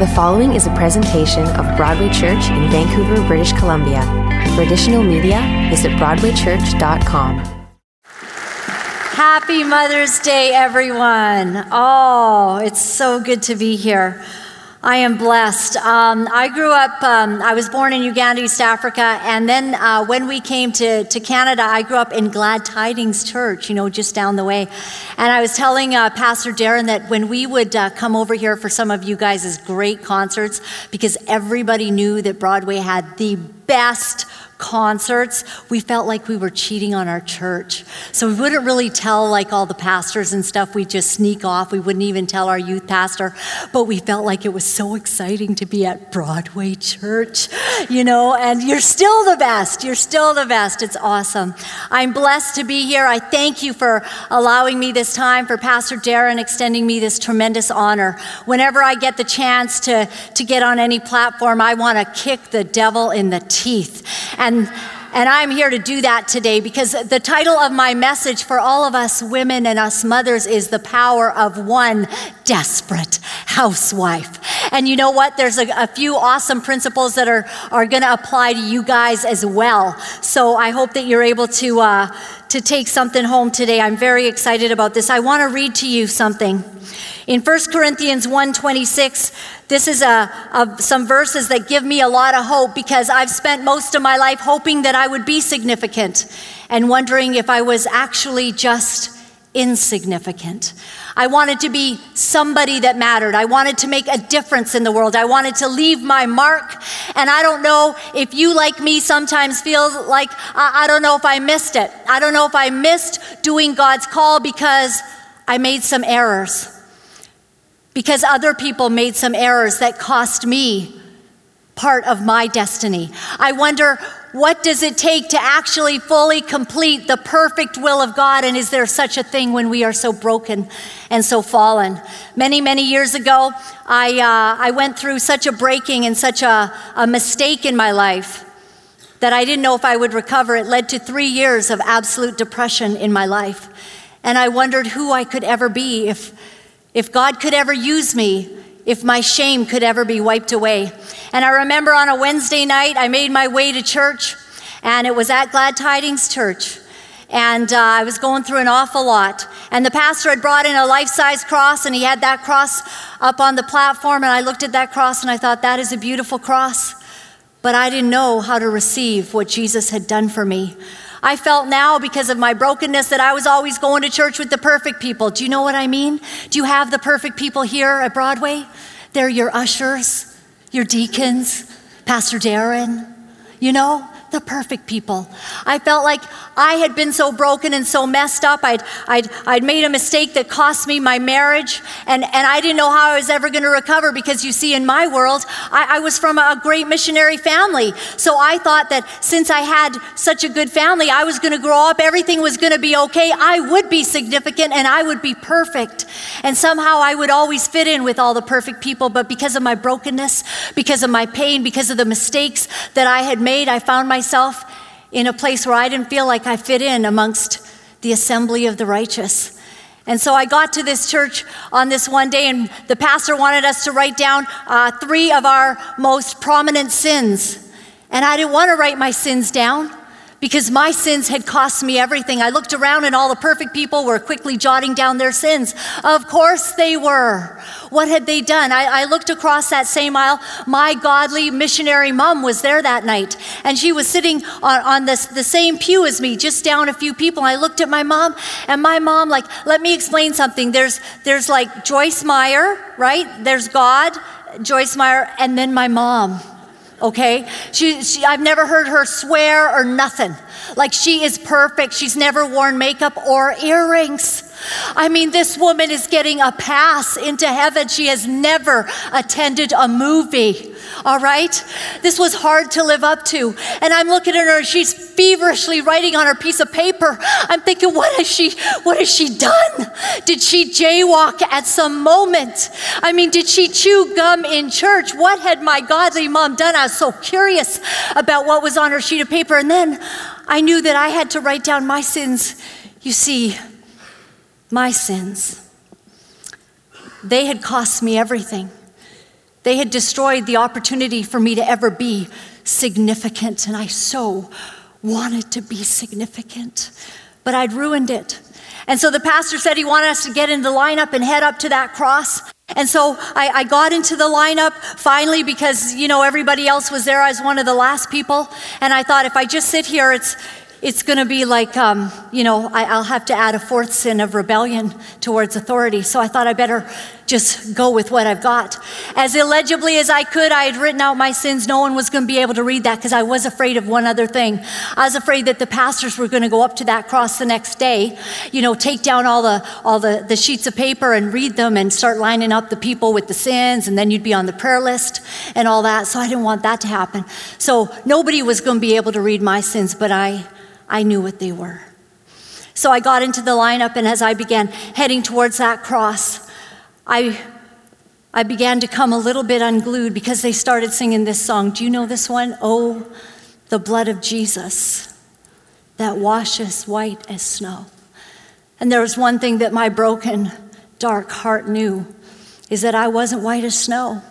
The following is a presentation of Broadway Church in Vancouver, British Columbia. For additional media, visit BroadwayChurch.com. Happy Mother's Day, everyone. Oh, it's so good to be here. I am blessed. Um, I grew up, um, I was born in Uganda, East Africa, and then uh, when we came to, to Canada, I grew up in Glad Tidings Church, you know, just down the way. And I was telling uh, Pastor Darren that when we would uh, come over here for some of you guys' great concerts, because everybody knew that Broadway had the best concerts, we felt like we were cheating on our church. So we wouldn't really tell like all the pastors and stuff. We'd just sneak off. We wouldn't even tell our youth pastor. But we felt like it was so exciting to be at Broadway Church, you know, and you're still the best. You're still the best. It's awesome. I'm blessed to be here. I thank you for allowing me this time, for Pastor Darren extending me this tremendous honor. Whenever I get the chance to, to get on any platform, I want to kick the devil in the teeth. And and, and I'm here to do that today because the title of my message for all of us women and us mothers is The Power of One Desperate Housewife. And you know what? There's a, a few awesome principles that are, are going to apply to you guys as well. So I hope that you're able to, uh, to take something home today. I'm very excited about this. I want to read to you something. In 1 Corinthians 1:26, this is a, a, some verses that give me a lot of hope because I've spent most of my life hoping that I would be significant and wondering if I was actually just insignificant. I wanted to be somebody that mattered. I wanted to make a difference in the world. I wanted to leave my mark. And I don't know if you, like me, sometimes feel like I, I don't know if I missed it. I don't know if I missed doing God's call because I made some errors because other people made some errors that cost me part of my destiny. I wonder what does it take to actually fully complete the perfect will of God and is there such a thing when we are so broken and so fallen? Many many years ago, I uh, I went through such a breaking and such a, a mistake in my life that I didn't know if I would recover. It led to three years of absolute depression in my life. And I wondered who I could ever be if if God could ever use me, if my shame could ever be wiped away. And I remember on a Wednesday night, I made my way to church, and it was at Glad Tidings Church. And uh, I was going through an awful lot. And the pastor had brought in a life size cross, and he had that cross up on the platform. And I looked at that cross and I thought, that is a beautiful cross. But I didn't know how to receive what Jesus had done for me. I felt now because of my brokenness that I was always going to church with the perfect people. Do you know what I mean? Do you have the perfect people here at Broadway? They're your ushers, your deacons, Pastor Darren, you know? The perfect people. I felt like I had been so broken and so messed up. I'd, I'd, I'd made a mistake that cost me my marriage, and, and I didn't know how I was ever going to recover because you see, in my world, I, I was from a great missionary family. So I thought that since I had such a good family, I was going to grow up, everything was going to be okay. I would be significant and I would be perfect. And somehow I would always fit in with all the perfect people. But because of my brokenness, because of my pain, because of the mistakes that I had made, I found myself myself in a place where I didn't feel like I fit in amongst the assembly of the righteous. And so I got to this church on this one day, and the pastor wanted us to write down uh, three of our most prominent sins. And I didn't want to write my sins down because my sins had cost me everything. I looked around and all the perfect people were quickly jotting down their sins. Of course they were. What had they done? I, I, looked across that same aisle. My godly missionary mom was there that night, and she was sitting on, on this, the same pew as me, just down a few people. I looked at my mom, and my mom, like, let me explain something. There's, there's like Joyce Meyer, right? There's God, Joyce Meyer, and then my mom okay? She, she, I've never heard her swear or nothing. Like she is perfect. She's never worn makeup or earrings. I mean, this woman is getting a pass into heaven. She has never attended a movie, all right? This was hard to live up to. And I'm looking at her, she's feverishly writing on her piece of paper. I'm thinking, what has she, what has she done? Did she jaywalk at some moment? I mean, did she chew gum in church? What had my godly mom done? I was so curious about what was on her sheet of paper. And then I knew that I had to write down my sins. You see, my sins. They had cost me everything. They had destroyed the opportunity for me to ever be significant, and I so wanted to be significant, but I'd ruined it. And so the pastor said he wanted us to get in the lineup and head up to that cross. And so I, I, got into the lineup finally because, you know, everybody else was there. I was one of the last people. And I thought if I just sit here, it's, it's going to be like, um, you know, I, will have to add a fourth sin of rebellion towards authority. So I thought I better just go with what I've got. As illegibly as I could, I had written out my sins. No one was going to be able to read that because I was afraid of one other thing. I was afraid that the pastors were going to go up to that cross the next day, you know, take down all the all the, the sheets of paper and read them and start lining up the people with the sins, and then you'd be on the prayer list and all that. So I didn't want that to happen. So nobody was going to be able to read my sins, but I I knew what they were. So I got into the lineup, and as I began heading towards that cross, I, I began to come a little bit unglued because they started singing this song. Do you know this one? Oh, the blood of Jesus that washes white as snow. And there was one thing that my broken, dark heart knew is that I wasn't white as snow.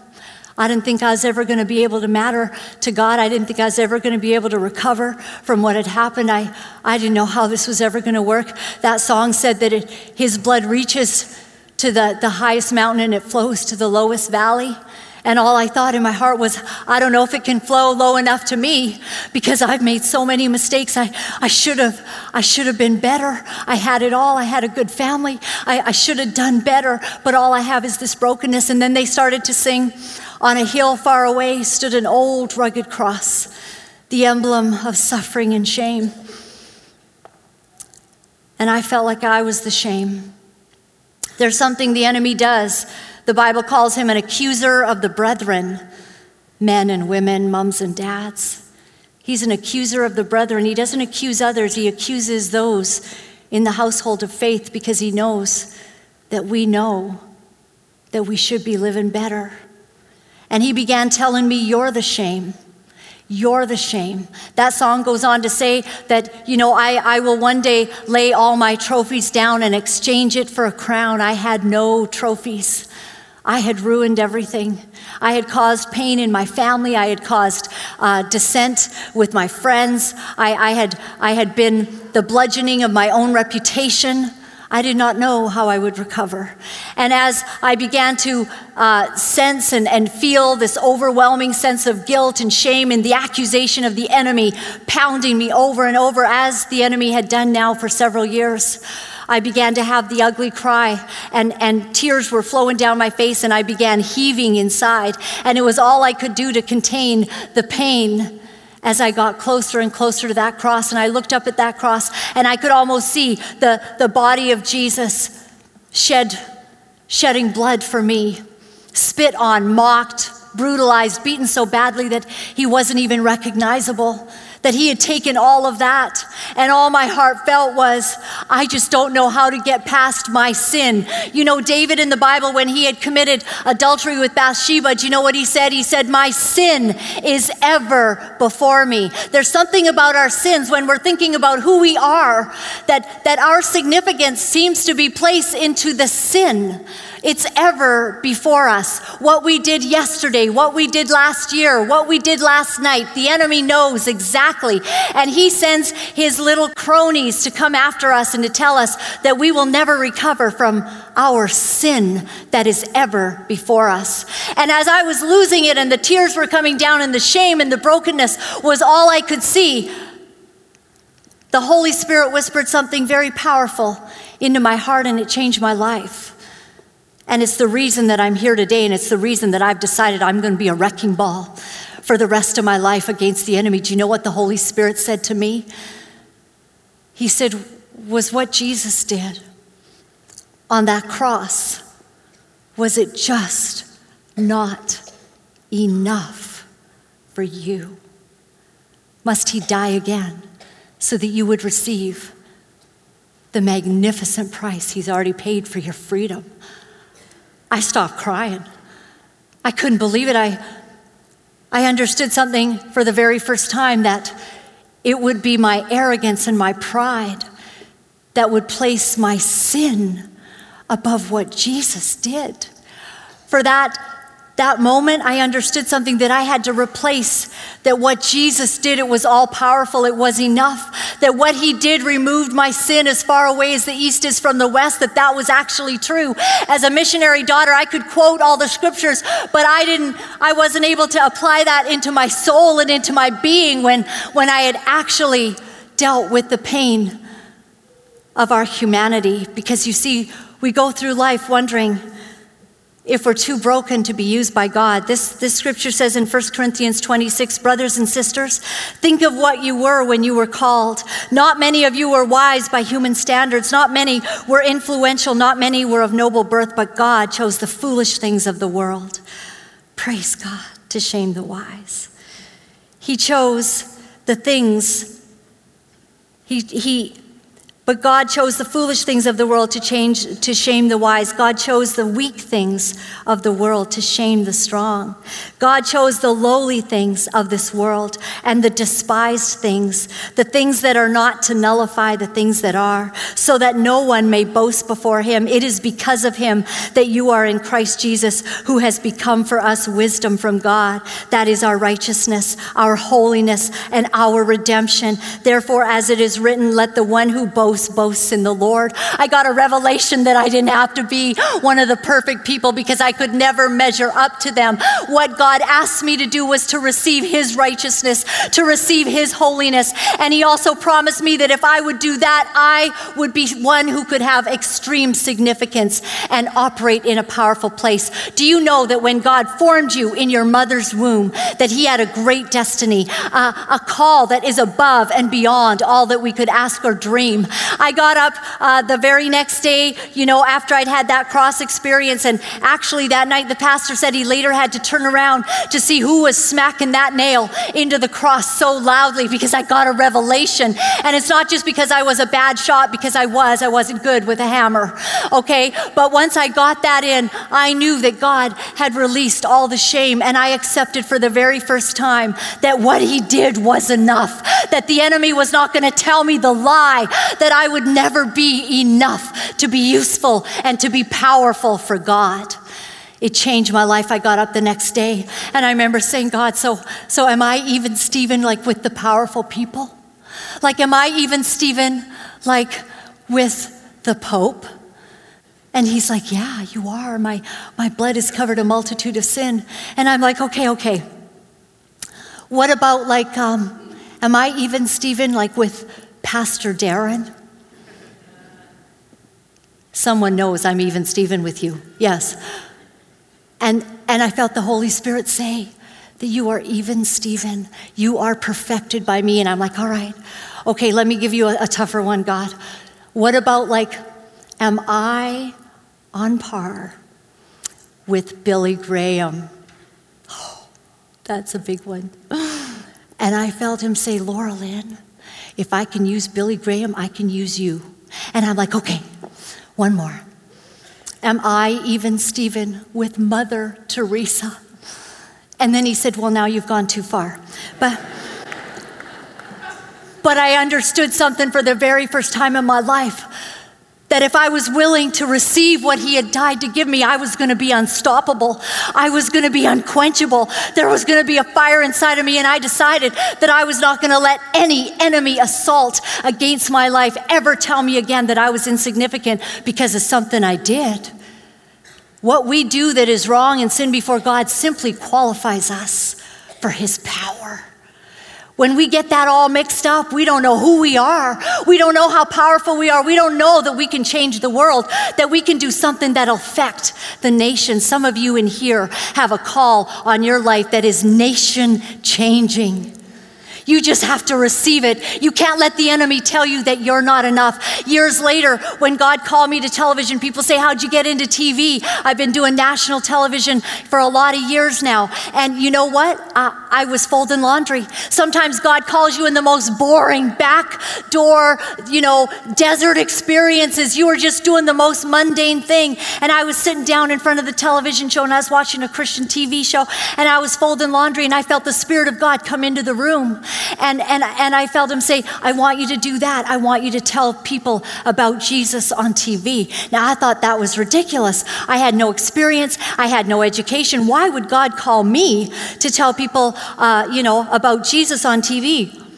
I didn't think I was ever going to be able to matter to God. I didn't think I was ever going to be able to recover from what had happened. I, I didn't know how this was ever going to work. That song said that it, His blood reaches to the, the highest mountain and it flows to the lowest valley. And all I thought in my heart was, I don't know if it can flow low enough to me because I've made so many mistakes. I, I should have I should have been better. I had it all. I had a good family. I, I should have done better, but all I have is this brokenness. And then they started to sing, on a hill far away stood an old rugged cross, the emblem of suffering and shame. And I felt like I was the shame. There's something the enemy does. The Bible calls him an accuser of the brethren, men and women, mums and dads. He's an accuser of the brethren. He doesn't accuse others, he accuses those in the household of faith because he knows that we know that we should be living better. And he began telling me, You're the shame. You're the shame. That song goes on to say that, you know, I, I will one day lay all my trophies down and exchange it for a crown. I had no trophies. I had ruined everything. I had caused pain in my family. I had caused uh, dissent with my friends. I, I, had, I had been the bludgeoning of my own reputation. I did not know how I would recover. And as I began to uh, sense and, and feel this overwhelming sense of guilt and shame and the accusation of the enemy pounding me over and over, as the enemy had done now for several years, I began to have the ugly cry, and, and tears were flowing down my face, and I began heaving inside. And it was all I could do to contain the pain as I got closer and closer to that cross, and I looked up at that cross, and I could almost see the, the body of Jesus shed, shedding blood for me, spit on, mocked, brutalized, beaten so badly that he wasn't even recognizable that he had taken all of that. And all my heart felt was, I just don't know how to get past my sin. You know, David in the Bible, when he had committed adultery with Bathsheba, do you know what he said? He said, My sin is ever before me. There's something about our sins when we're thinking about who we are that, that our significance seems to be placed into the sin. It's ever before us. What we did yesterday, what we did last year, what we did last night, the enemy knows exactly. And he sends his little cronies to come after us and to tell us that we will never recover from our sin that is ever before us. And as I was losing it and the tears were coming down and the shame and the brokenness was all I could see, the Holy Spirit whispered something very powerful into my heart and it changed my life. And it's the reason that I'm here today, and it's the reason that I've decided I'm going to be a wrecking ball for the rest of my life against the enemy. Do you know what the Holy Spirit said to me? He said, Was what Jesus did on that cross, was it just not enough for you? Must he die again so that you would receive the magnificent price he's already paid for your freedom? I stopped crying. I couldn't believe it. I, I understood something for the very first time that it would be my arrogance and my pride that would place my sin above what Jesus did. For that that moment, I understood something that I had to replace. That what Jesus did, it was all powerful, it was enough. That what he did removed my sin as far away as the east is from the west, that that was actually true. As a missionary daughter, I could quote all the scriptures, but I didn't, I wasn't able to apply that into my soul and into my being when, when I had actually dealt with the pain of our humanity. Because you see, we go through life wondering, if we're too broken to be used by God. This, this scripture says in 1 Corinthians 26, brothers and sisters, think of what you were when you were called. Not many of you were wise by human standards. Not many were influential. Not many were of noble birth, but God chose the foolish things of the world. Praise God to shame the wise. He chose the things, he, he but God chose the foolish things of the world to change to shame the wise. God chose the weak things of the world to shame the strong. God chose the lowly things of this world and the despised things, the things that are not to nullify the things that are, so that no one may boast before him. It is because of him that you are in Christ Jesus, who has become for us wisdom from God. That is our righteousness, our holiness, and our redemption. Therefore, as it is written, let the one who boasts boast boasts in the Lord. I got a revelation that I didn't have to be one of the perfect people because I could never measure up to them. What God asked me to do was to receive His righteousness, to receive His holiness. And He also promised me that if I would do that, I would be one who could have extreme significance and operate in a powerful place. Do you know that when God formed you in your mother's womb, that He had a great destiny, uh, a call that is above and beyond all that we could ask or dream? I got up uh, the very next day, you know, after I'd had that cross experience. And actually, that night, the pastor said he later had to turn around to see who was smacking that nail into the cross so loudly because I got a revelation. And it's not just because I was a bad shot, because I was. I wasn't good with a hammer, okay? But once I got that in, I knew that God had released all the shame. And I accepted for the very first time that what he did was enough, that the enemy was not going to tell me the lie that I would never be enough to be useful and to be powerful for God. It changed my life. I got up the next day and I remember saying, God, so, so am I even Stephen like with the powerful people? Like, am I even Stephen like with the Pope? And he's like, Yeah, you are. My, my blood has covered a multitude of sin. And I'm like, Okay, okay. What about like, um, am I even Stephen like with Pastor Darren? Someone knows I'm even Stephen with you. Yes. And, and I felt the Holy Spirit say that you are even Stephen. You are perfected by me. And I'm like, all right, okay, let me give you a, a tougher one, God. What about like, am I on par with Billy Graham? Oh, that's a big one. And I felt him say, Laura Lynn, if I can use Billy Graham, I can use you. And I'm like, okay, one more. Am I even Stephen with Mother Teresa? And then he said, Well, now you've gone too far. But, but I understood something for the very first time in my life that if I was willing to receive what he had died to give me, I was going to be unstoppable. I was going to be unquenchable. There was going to be a fire inside of me, and I decided that I was not going to let any enemy assault against my life ever tell me again that I was insignificant because of something I did. What we do that is wrong and sin before God simply qualifies us for his power. When we get that all mixed up, we don't know who we are. We don't know how powerful we are. We don't know that we can change the world, that we can do something that'll affect the nation. Some of you in here have a call on your life that is nation changing. You just have to receive it. You can't let the enemy tell you that you're not enough. Years later, when God called me to television, people say, How'd you get into TV? I've been doing national television for a lot of years now. And you know what? Uh, I was folding laundry. Sometimes God calls you in the most boring, back door, you know, desert experiences. You were just doing the most mundane thing. And I was sitting down in front of the television show and I was watching a Christian TV show and I was folding laundry and I felt the Spirit of God come into the room. And, and, and I felt him say, I want you to do that. I want you to tell people about Jesus on TV. Now, I thought that was ridiculous. I had no experience, I had no education. Why would God call me to tell people, uh, you know, about Jesus on TV?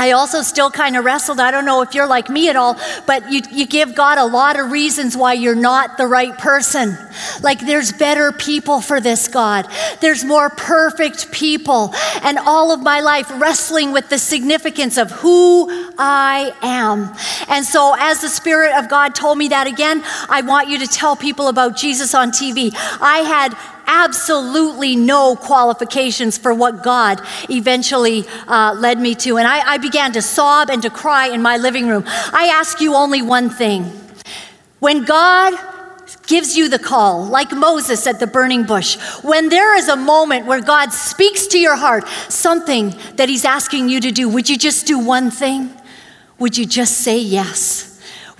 I also still kind of wrestled. I don't know if you're like me at all, but you, you give God a lot of reasons why you're not the right person. Like, there's better people for this, God. There's more perfect people. And all of my life wrestling with the significance of who I am. And so, as the Spirit of God told me that again, I want you to tell people about Jesus on TV. I had absolutely no qualifications for what God eventually uh, led me to. And I, I began to sob and to cry in my living room. I ask you only one thing. When God gives you the call, like Moses at the burning bush, when there is a moment where God speaks to your heart, something that He's asking you to do, would you just do one thing? Would you just say yes?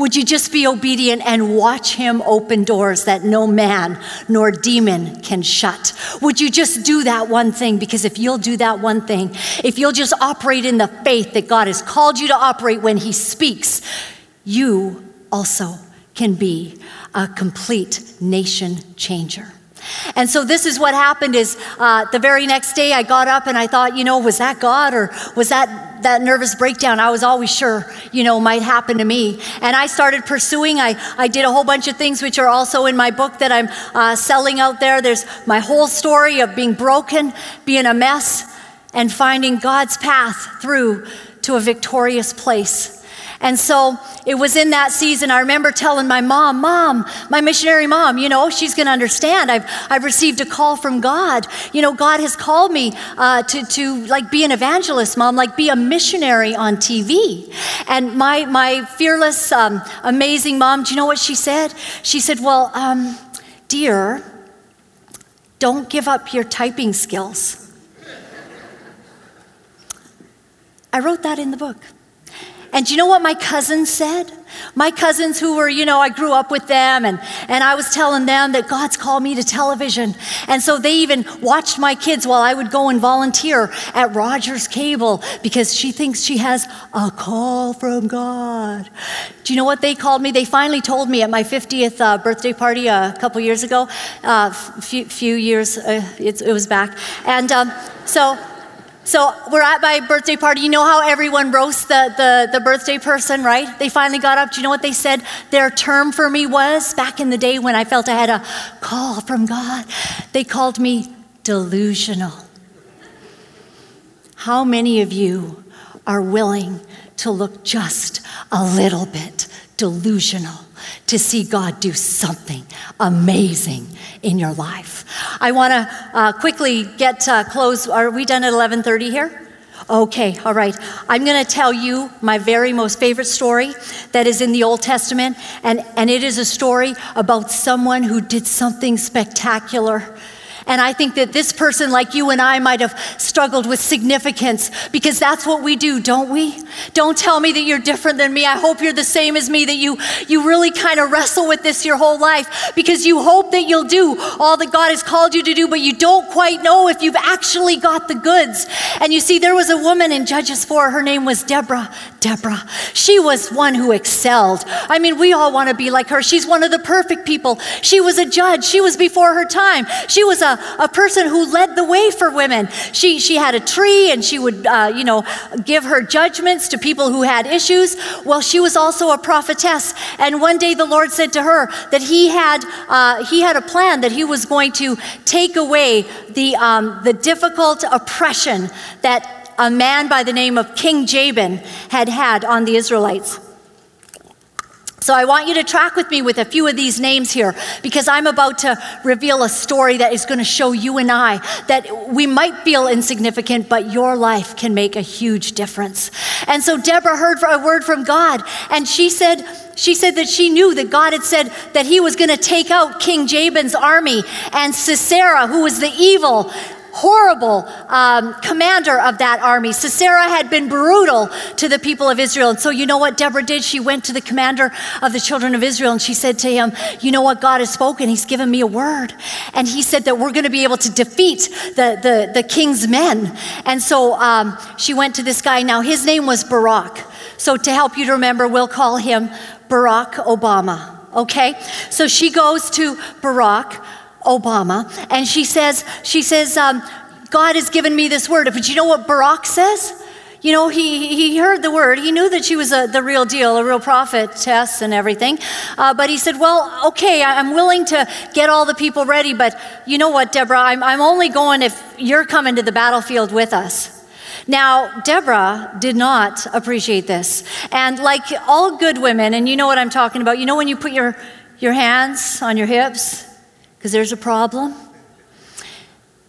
Would you just be obedient and watch him open doors that no man nor demon can shut? Would you just do that one thing? Because if you'll do that one thing, if you'll just operate in the faith that God has called you to operate when he speaks, you also can be a complete nation changer. And so this is what happened is uh, the very next day I got up and I thought, you know, was that God or was that that nervous breakdown I was always sure, you know, might happen to me. And I started pursuing. I, I did a whole bunch of things which are also in my book that I'm uh, selling out there. There's my whole story of being broken, being a mess, and finding God's path through to a victorious place. And so it was in that season. I remember telling my mom, Mom, my missionary mom, you know, she's going to understand. I've, I've received a call from God. You know, God has called me uh, to, to like be an evangelist, Mom, like be a missionary on TV. And my, my fearless, um, amazing mom, do you know what she said? She said, Well, um, dear, don't give up your typing skills. I wrote that in the book. And do you know what my cousins said? My cousins who were, you know, I grew up with them and, and I was telling them that God's called me to television. And so they even watched my kids while I would go and volunteer at Rogers Cable because she thinks she has a call from God. Do you know what they called me? They finally told me at my 50th uh, birthday party a couple years ago, a uh, few, few, years, uh, it, it, was back. And um, so so we're at my birthday party. You know how everyone roasts the, the, the, birthday person, right? They finally got up. Do you know what they said their term for me was back in the day when I felt I had a call from God? They called me delusional. How many of you are willing to look just a little bit delusional to see God do something amazing in your life. I want to uh, quickly get uh, close. Are we done at 11:30 here? Okay, all right. I'm going to tell you my very most favorite story that is in the Old Testament, and, and it is a story about someone who did something spectacular and I think that this person, like you and I, might have struggled with significance because that's what we do, don't we? Don't tell me that you're different than me. I hope you're the same as me, that you, you really kind of wrestle with this your whole life because you hope that you'll do all that God has called you to do, but you don't quite know if you've actually got the goods. And you see, there was a woman in Judges 4, her name was Deborah. Deborah. She was one who excelled. I mean, we all want to be like her. She's one of the perfect people. She was a judge. She was before her time. She was a, a person who led the way for women. She, she had a tree and she would, uh, you know, give her judgments to people who had issues. Well, she was also a prophetess. And one day the Lord said to her that he had, uh, he had a plan that he was going to take away the, um, the difficult oppression that a man by the name of King Jabin had had on the Israelites. So I want you to track with me with a few of these names here because I'm about to reveal a story that is going to show you and I that we might feel insignificant, but your life can make a huge difference. And so Deborah heard a word from God and she said, she said that she knew that God had said that he was going to take out King Jabin's army and Sisera, who was the evil horrible um, commander of that army. Sisera had been brutal to the people of Israel. And so, you know what Deborah did? She went to the commander of the children of Israel and she said to him, You know what? God has spoken. He's given me a word. And he said that we're going to be able to defeat the, the, the king's men. And so um, she went to this guy. Now, his name was Barak. So, to help you to remember, we'll call him Barack Obama. Okay? So she goes to Barack Obama and she says, she says, um, God has given me this word. But you know what Barack says? You know, he, he heard the word. He knew that she was a, the real deal, a real prophetess and everything. Uh, but he said, Well, okay, I'm willing to get all the people ready. But you know what, Deborah? I'm, I'm only going if you're coming to the battlefield with us. Now, Deborah did not appreciate this. And like all good women, and you know what I'm talking about, you know when you put your, your hands on your hips because there's a problem?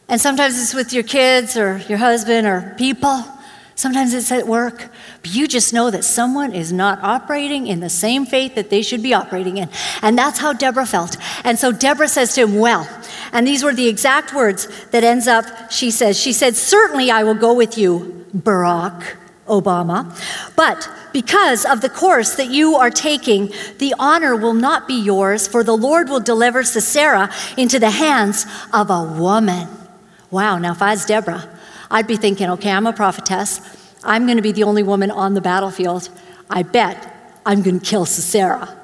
And sometimes it's with your kids or your husband or people. Sometimes it's at work, but you just know that someone is not operating in the same faith that they should be operating in. And that's how Deborah felt. And so Deborah says to him, Well, and these were the exact words that ends up, she says, She said, Certainly I will go with you, Barack Obama, but because of the course that you are taking, the honor will not be yours, for the Lord will deliver Sisera into the hands of a woman. Wow, now if I was Deborah, I'd be thinking, okay, I'm a prophetess. I'm going to be the only woman on the battlefield. I bet I'm going to kill Sisera.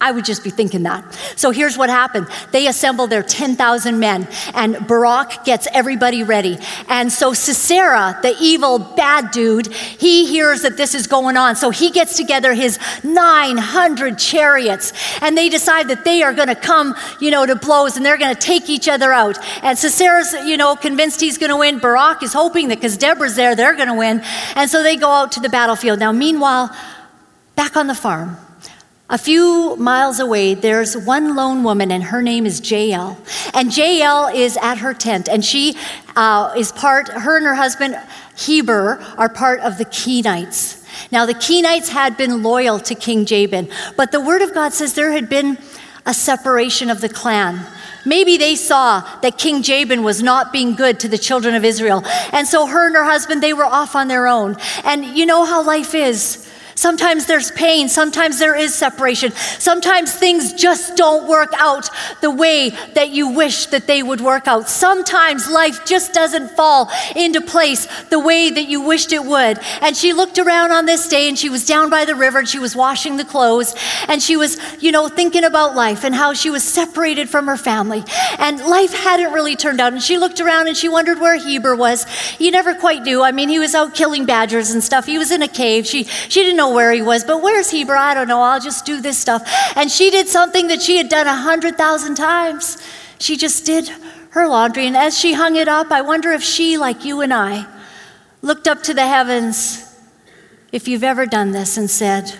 I would just be thinking that. So here's what happened. They assemble their 10,000 men, and Barak gets everybody ready. And so Sisera, the evil bad dude, he hears that this is going on. So he gets together his 900 chariots, and they decide that they are going to come, you know, to blows, and they're going to take each other out. And Sisera's, you know, convinced he's going to win. Barak is hoping that because Deborah's there, they're going to win. And so they go out to the battlefield. Now, meanwhile, back on the farm, a few miles away, there's one lone woman, and her name is Jael. And Jael is at her tent, and she uh, is part, her and her husband, Heber, are part of the Kenites. Now, the Kenites had been loyal to King Jabin, but the word of God says there had been a separation of the clan. Maybe they saw that King Jabin was not being good to the children of Israel. And so her and her husband, they were off on their own. And you know how life is. Sometimes there's pain. Sometimes there is separation. Sometimes things just don't work out the way that you wish that they would work out. Sometimes life just doesn't fall into place the way that you wished it would. And she looked around on this day and she was down by the river and she was washing the clothes and she was, you know, thinking about life and how she was separated from her family. And life hadn't really turned out. And she looked around and she wondered where Heber was. You never quite knew. I mean, he was out killing badgers and stuff. He was in a cave. She, she didn't know know where he was, but where's Heber? I don't know. I'll just do this stuff. And she did something that she had done a hundred thousand times. She just did her laundry. And as she hung it up, I wonder if she, like you and I, looked up to the heavens, if you've ever done this, and said,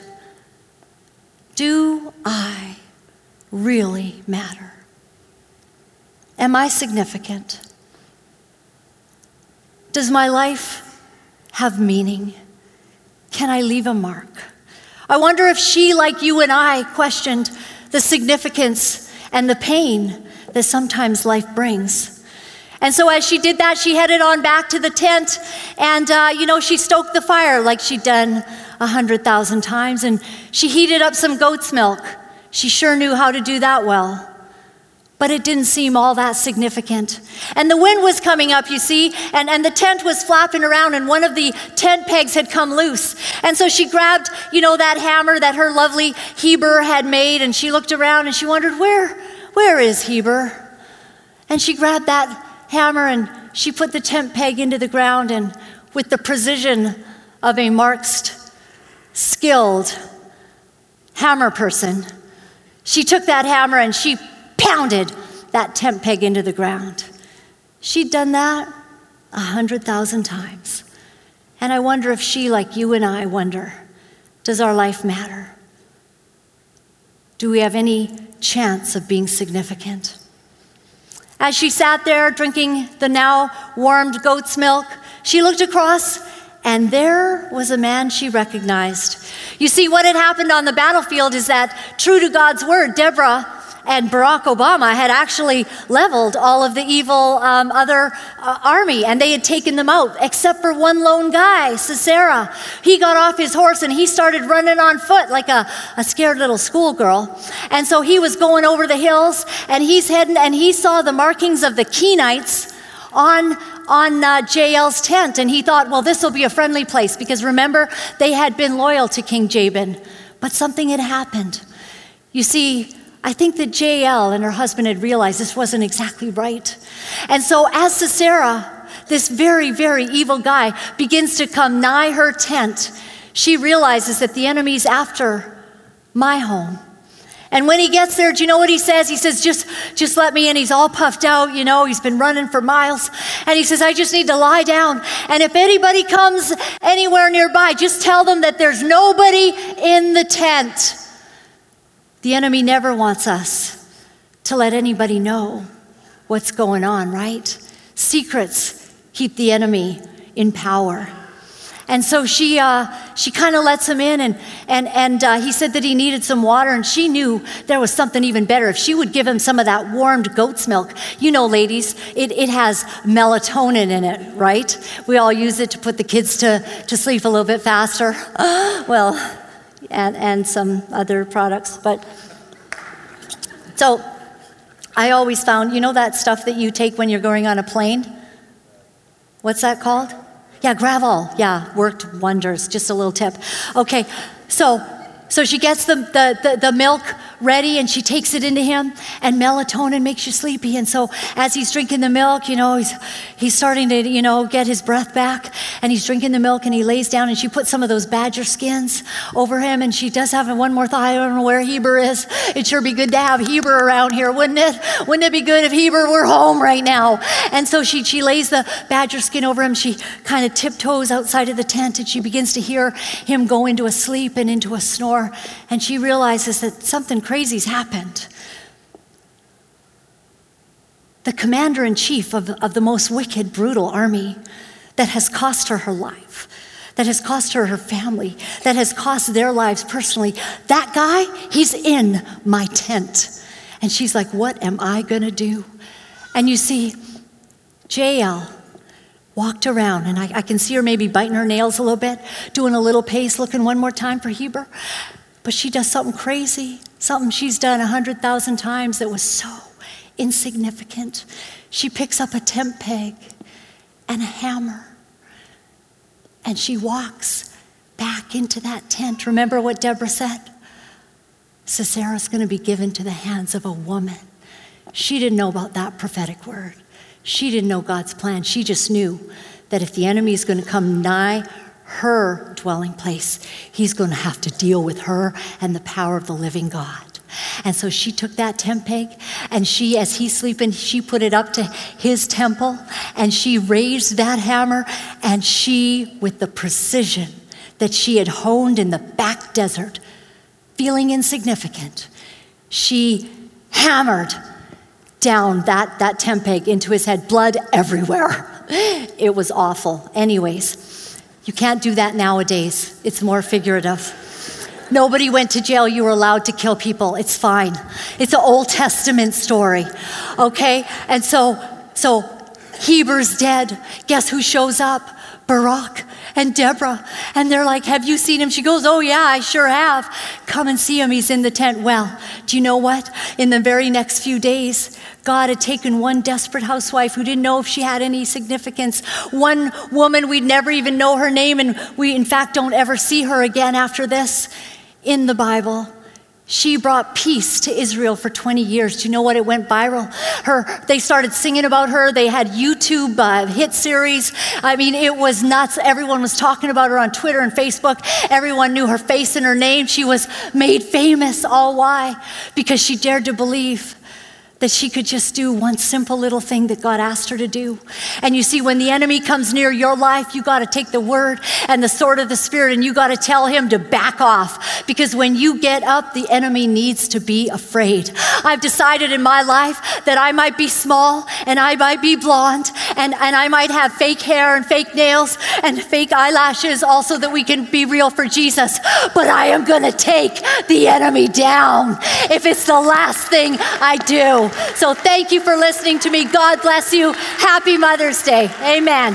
Do I really matter? Am I significant? Does my life have meaning? Can I leave a mark? I wonder if she, like you and I, questioned the significance and the pain that sometimes life brings. And so, as she did that, she headed on back to the tent and, uh, you know, she stoked the fire like she'd done a hundred thousand times and she heated up some goat's milk. She sure knew how to do that well but it didn't seem all that significant. And the wind was coming up, you see, and, and the tent was flapping around, and one of the tent pegs had come loose. And so she grabbed, you know, that hammer that her lovely Heber had made, and she looked around and she wondered, where, where is Heber? And she grabbed that hammer and she put the tent peg into the ground, and with the precision of a marked, skilled hammer person, she took that hammer and she pounded that tent peg into the ground. She'd done that a hundred thousand times. And I wonder if she, like you and I, wonder does our life matter? Do we have any chance of being significant? As she sat there drinking the now warmed goat's milk, she looked across and there was a man she recognized. You see, what had happened on the battlefield is that, true to God's word, Deborah and Barack Obama had actually leveled all of the evil um, other uh, army, and they had taken them out, except for one lone guy, Sisera. He got off his horse and he started running on foot like a, a scared little schoolgirl. And so he was going over the hills, and he's heading, and he saw the markings of the Kenites on on uh, Jael's tent, and he thought, well, this will be a friendly place because remember, they had been loyal to King Jabin, but something had happened. You see, I think that Jael and her husband had realized this wasn't exactly right. And so, as Sisera, this very, very evil guy, begins to come nigh her tent, she realizes that the enemy's after my home. And when he gets there, do you know what he says? He says, just, just let me in. He's all puffed out, you know, he's been running for miles. And he says, I just need to lie down. And if anybody comes anywhere nearby, just tell them that there's nobody in the tent. The enemy never wants us to let anybody know what's going on, right? Secrets keep the enemy in power. And so she, uh, she kind of lets him in, and, and, and uh, he said that he needed some water, and she knew there was something even better. If she would give him some of that warmed goat's milk, you know, ladies, it, it has melatonin in it, right? We all use it to put the kids to, to sleep a little bit faster. well, and, and some other products, but so I always found, you know, that stuff that you take when you're going on a plane? What's that called? Yeah, Gravol. Yeah, worked wonders. Just a little tip. Okay, so so she gets the, the, the, the, milk ready and she takes it into him, and melatonin makes you sleepy. And so, as he's drinking the milk, you know, he's, he's starting to, you know, get his breath back, and he's drinking the milk and he lays down, and she puts some of those badger skins over him. And she does have one more thought I don't know where Heber is. It'd sure be good to have Heber around here, wouldn't it? Wouldn't it be good if Heber were home right now? And so, she, she lays the badger skin over him. She kind of tiptoes outside of the tent, and she begins to hear him go into a sleep and into a snore and she realizes that something crazy's happened. The commander in chief of, of the most wicked, brutal army that has cost her her life, that has cost her her family, that has cost their lives personally, that guy, he's in my tent. And she's like, What am I to do? And you see, Jael walked around, and I, I, can see her maybe biting her nails a little bit, doing a little pace, looking one more time for Heber. But she does something crazy, something she's done a hundred thousand times that was so insignificant. She picks up a tent peg and a hammer, and she walks back into that tent. Remember what Deborah said? Sisera's going to be given to the hands of a woman. She didn't know about that prophetic word. She didn't know God's plan. She just knew that if the enemy is going to come nigh her dwelling place, he's going to have to deal with her and the power of the living God. And so she took that tent peg and she, as he's sleeping, she put it up to his temple and she raised that hammer and she, with the precision that she had honed in the back desert, feeling insignificant, she hammered down that, that tent peg into his head, blood everywhere. It was awful. Anyways, you can't do that nowadays, it's more figurative. Nobody went to jail. You were allowed to kill people. It's fine. It's an Old Testament story. Okay? And so, so Heber's dead. Guess who shows up? Barak and Deborah. And they're like, Have you seen him? She goes, Oh, yeah, I sure have. Come and see him. He's in the tent. Well, do you know what? In the very next few days, God had taken one desperate housewife who didn't know if she had any significance, one woman we'd never even know her name, and we, in fact, don't ever see her again after this in the Bible. She brought peace to Israel for 20 years. Do you know what? It went viral. Her, they started singing about her. They had YouTube uh, hit series. I mean, it was nuts. Everyone was talking about her on Twitter and Facebook. Everyone knew her face and her name. She was made famous. All why? Because she dared to believe that she could just do one simple little thing that God asked her to do. And you see, when the enemy comes near your life, you got to take the word and the sword of the Spirit and you got to tell him to back off. Because when you get up, the enemy needs to be afraid. I've decided in my life that I might be small and I might be blonde and, and I might have fake hair and fake nails and fake eyelashes also that we can be real for Jesus. But I am going to take the enemy down if it's the last thing I do. So thank you for listening to me. God bless you. Happy Mother's Day. Amen.